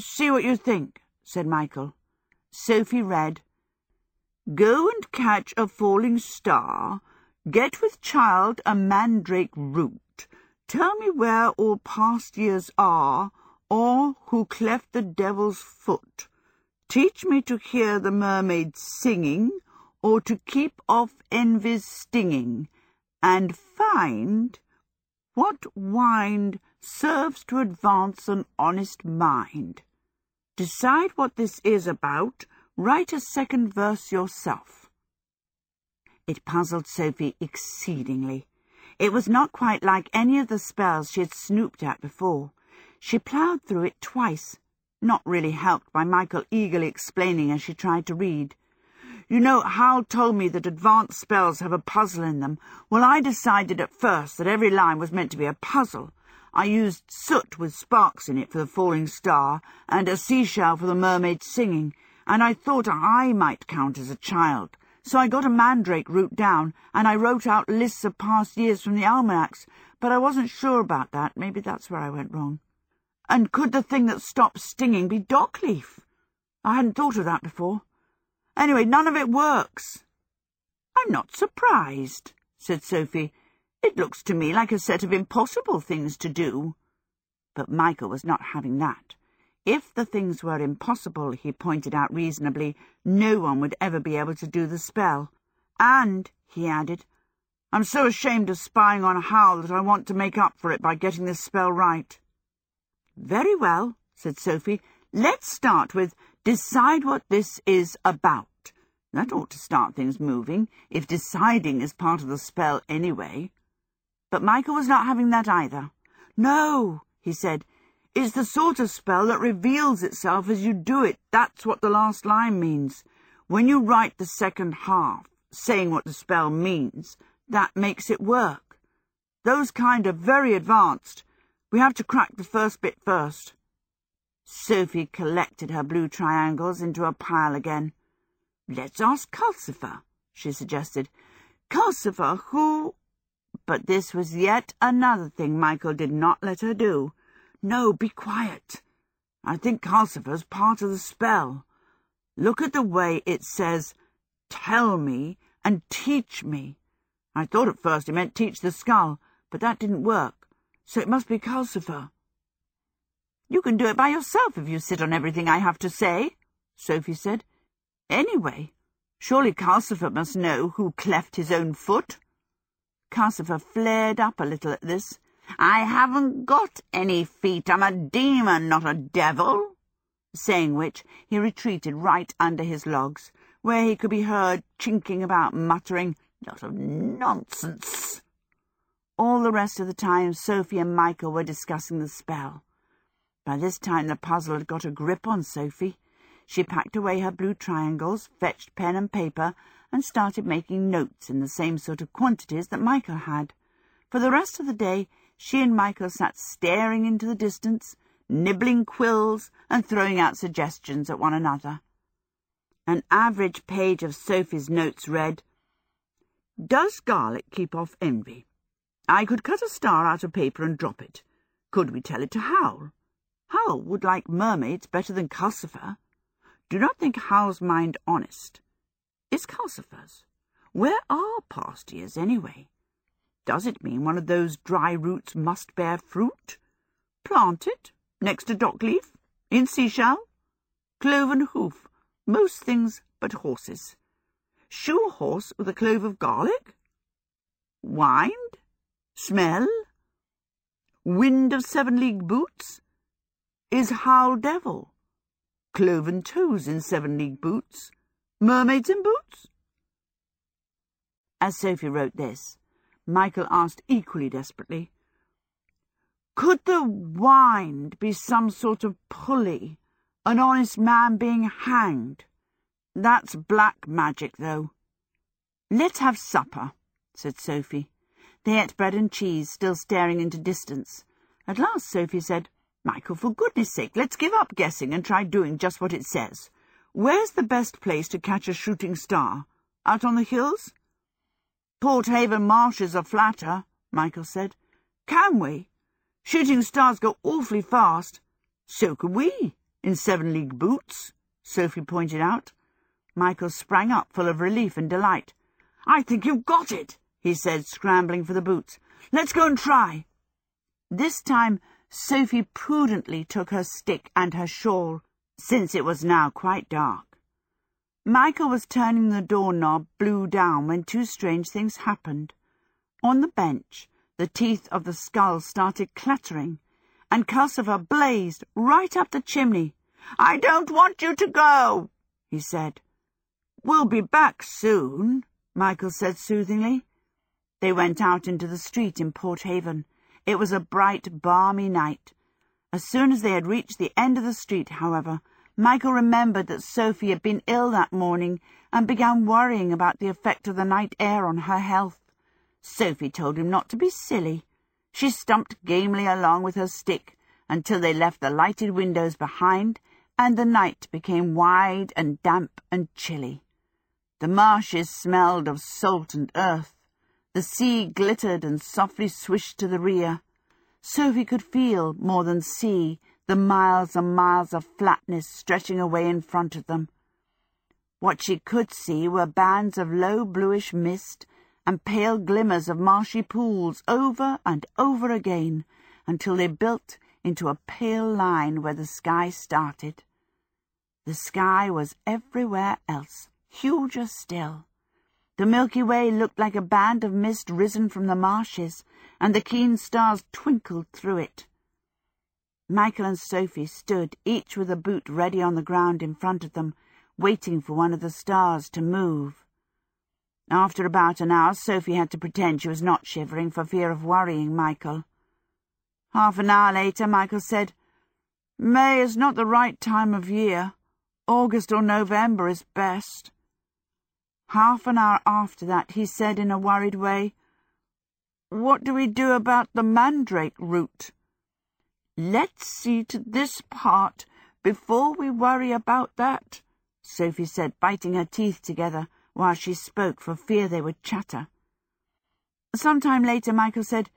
See what you think, said Michael. Sophie read, Go and catch a falling star, get with child a mandrake root, tell me where all past years are, or who cleft the devil's foot. Teach me to hear the mermaid singing, or to keep off envy's stinging, and find what wind serves to advance an honest mind. Decide what this is about, write a second verse yourself. It puzzled Sophie exceedingly. It was not quite like any of the spells she had snooped at before. She ploughed through it twice, not really helped by Michael eagerly explaining as she tried to read. You know, Howl told me that advanced spells have a puzzle in them. Well, I decided at first that every line was meant to be a puzzle. I used soot with sparks in it for the falling star, and a seashell for the mermaid singing, and I thought I might count as a child. So I got a mandrake root down, and I wrote out lists of past years from the almanacs, but I wasn't sure about that. Maybe that's where I went wrong. And could the thing that stops stinging be dockleaf? I hadn't thought of that before. Anyway, none of it works. I'm not surprised, said Sophie. It looks to me like a set of impossible things to do. But Michael was not having that. If the things were impossible, he pointed out reasonably, no one would ever be able to do the spell. And, he added, I'm so ashamed of spying on Howl that I want to make up for it by getting this spell right. Very well, said Sophie. Let's start with decide what this is about. That ought to start things moving, if deciding is part of the spell anyway. But Michael was not having that either. No, he said. It's the sort of spell that reveals itself as you do it. That's what the last line means. When you write the second half, saying what the spell means, that makes it work. Those kind are very advanced. We have to crack the first bit first. Sophie collected her blue triangles into a pile again. Let's ask Calcifer, she suggested. Calcifer, who... But this was yet another thing Michael did not let her do. No, be quiet. I think Calcifer's part of the spell. Look at the way it says, tell me and teach me. I thought at first it meant teach the skull, but that didn't work, so it must be Calcifer. You can do it by yourself if you sit on everything I have to say, Sophie said. Anyway, surely Calcifer must know who cleft his own foot. Calcifer flared up a little at this. I haven't got any feet. I'm a demon, not a devil. Saying which, he retreated right under his logs, where he could be heard chinking about, muttering, Lot of nonsense. All the rest of the time, Sophie and Michael were discussing the spell. By this time the puzzle had got a grip on Sophie. She packed away her blue triangles, fetched pen and paper, and started making notes in the same sort of quantities that Michael had. For the rest of the day, she and Michael sat staring into the distance, nibbling quills and throwing out suggestions at one another. An average page of Sophie's notes read, Does garlic keep off envy? I could cut a star out of paper and drop it. Could we tell it to Howl? Howl would like mermaids better than Calcifer. Do not think Howl's mind honest. Is Calcifer's? Where are past years, anyway? Does it mean one of those dry roots must bear fruit? Planted, next to dock leaf, in seashell? Cloven hoof, most things but horses. Shoe horse with a clove of garlic? Wind? Smell? Wind of seven-league boots? Is Howl devil? Cloven toes in seven-league boots? Mermaids in boots? As Sophie wrote this, Michael asked equally desperately, Could the wind be some sort of pulley, an honest man being hanged? That's black magic, though. Let's have supper, said Sophie. They ate bread and cheese, still staring into distance. At last Sophie said, Michael, for goodness sake, let's give up guessing and try doing just what it says. Where's the best place to catch a shooting star? Out on the hills? Porthaven marshes are flatter, Michael said. Can we? Shooting stars go awfully fast. So can we, in seven-league boots, Sophie pointed out. Michael sprang up, full of relief and delight. I think you've got it, he said, scrambling for the boots. Let's go and try. This time Sophie prudently took her stick and her shawl, since it was now quite dark. Michael was turning the doorknob blue down when two strange things happened. On the bench, the teeth of the skull started clattering, and Calcifer blazed right up the chimney. I don't want you to go, he said. We'll be back soon, Michael said soothingly. They went out into the street in Porthaven. It was a bright, balmy night. As soon as they had reached the end of the street, however, Michael remembered that Sophie had been ill that morning and began worrying about the effect of the night air on her health. Sophie told him not to be silly. She stumped gamely along with her stick until they left the lighted windows behind and the night became wide and damp and chilly. The marshes smelled of salt and earth. The sea glittered and softly swished to the rear. Sophie could feel, more than see, the miles and miles of flatness stretching away in front of them. What she could see were bands of low bluish mist and pale glimmers of marshy pools over and over again until they built into a pale line where the sky started. The sky was everywhere else, huger still. The Milky Way looked like a band of mist risen from the marshes, and the keen stars twinkled through it. Michael and Sophie stood, each with a boot ready on the ground in front of them, waiting for one of the stars to move. After about an hour, Sophie had to pretend she was not shivering for fear of worrying Michael. Half an hour later, Michael said, May is not the right time of year. August or November is best. Half an hour after that, he said in a worried way, What do we do about the mandrake root? Let's see to this part before we worry about that, Sophie said, biting her teeth together while she spoke for fear they would chatter. Some time later, Michael said,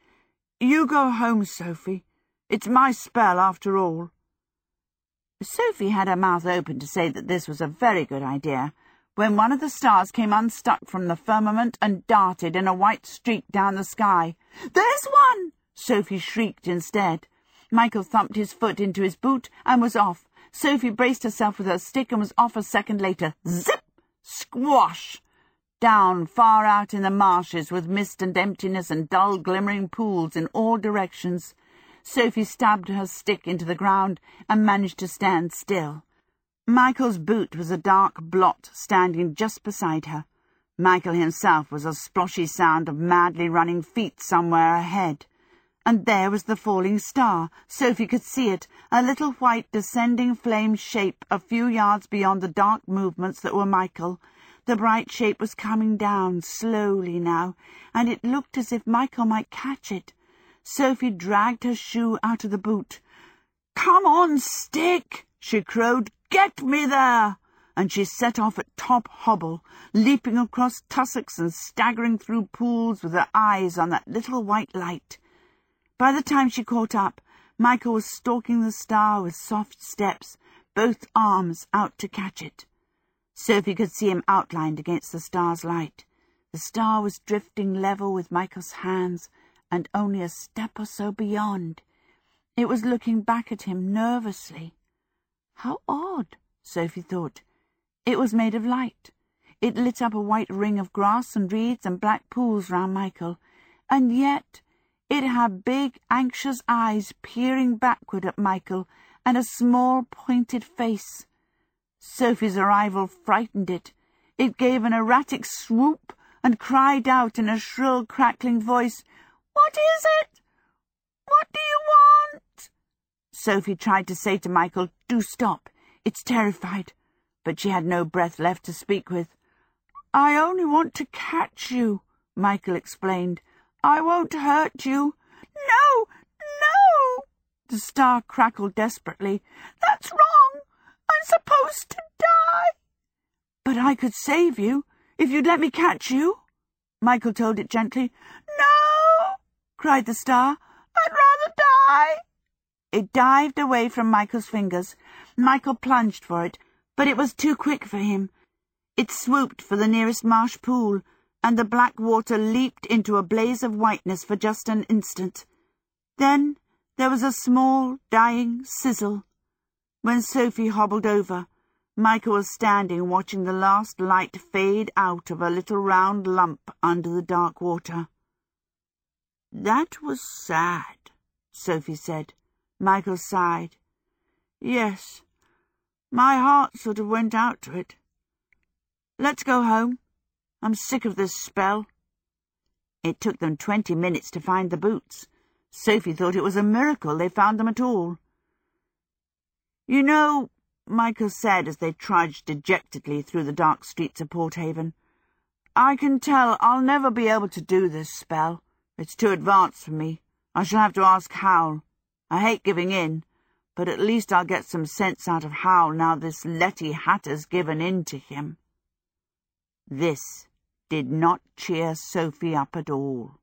You go home, Sophie. It's my spell, after all. Sophie had her mouth open to say that this was a very good idea, when one of the stars came unstuck from the firmament and darted in a white streak down the sky. There's one! Sophie shrieked instead. Michael thumped his foot into his boot and was off. Sophie braced herself with her stick and was off a second later. Zip! Squash! Down far out in the marshes with mist and emptiness and dull glimmering pools in all directions. Sophie stabbed her stick into the ground and managed to stand still. Michael's boot was a dark blot standing just beside her. Michael himself was a sploshy sound of madly running feet somewhere ahead. And there was the falling star. Sophie could see it, a little white descending flame shape a few yards beyond the dark movements that were Michael. The bright shape was coming down slowly now, and it looked as if Michael might catch it. Sophie dragged her shoe out of the boot. Come on, stick, she crowed. Get me there! And she set off at top hobble, leaping across tussocks and staggering through pools with her eyes on that little white light. By the time she caught up, Michael was stalking the star with soft steps, both arms out to catch it. Sophie could see him outlined against the star's light. The star was drifting level with Michael's hands, and only a step or so beyond. It was looking back at him nervously. How odd, Sophie thought. It was made of light. It lit up a white ring of grass and reeds and black pools round Michael, and yet it had big, anxious eyes peering backward at Michael and a small, pointed face. Sophie's arrival frightened it. It gave an erratic swoop and cried out in a shrill, crackling voice, What is it? What do you want? Sophie tried to say to Michael, Do stop. It's terrified. But she had no breath left to speak with. I only want to catch you, Michael explained. I won't hurt you. No, no! The star crackled desperately. That's wrong. I'm supposed to die. But I could save you, if you'd let me catch you. Michael told it gently. No, cried the star. I'd rather die. It dived away from Michael's fingers. Michael plunged for it, but it was too quick for him. It swooped for the nearest marsh pool, and the black water leaped into a blaze of whiteness for just an instant. Then there was a small, dying sizzle. When Sophie hobbled over, Michael was standing watching the last light fade out of a little round lump under the dark water. That was sad, Sophie said. Michael sighed. Yes, my heart sort of went out to it. Let's go home. I'm sick of this spell. It took them twenty minutes to find the boots. Sophie thought it was a miracle they found them at all. You know, Michael said as they trudged dejectedly through the dark streets of Porthaven, I can tell I'll never be able to do this spell. It's too advanced for me. I shall have to ask Howl. I hate giving in, but at least I'll get some sense out of Howl now this Letty Hatter's given in to him. This did not cheer Sophie up at all.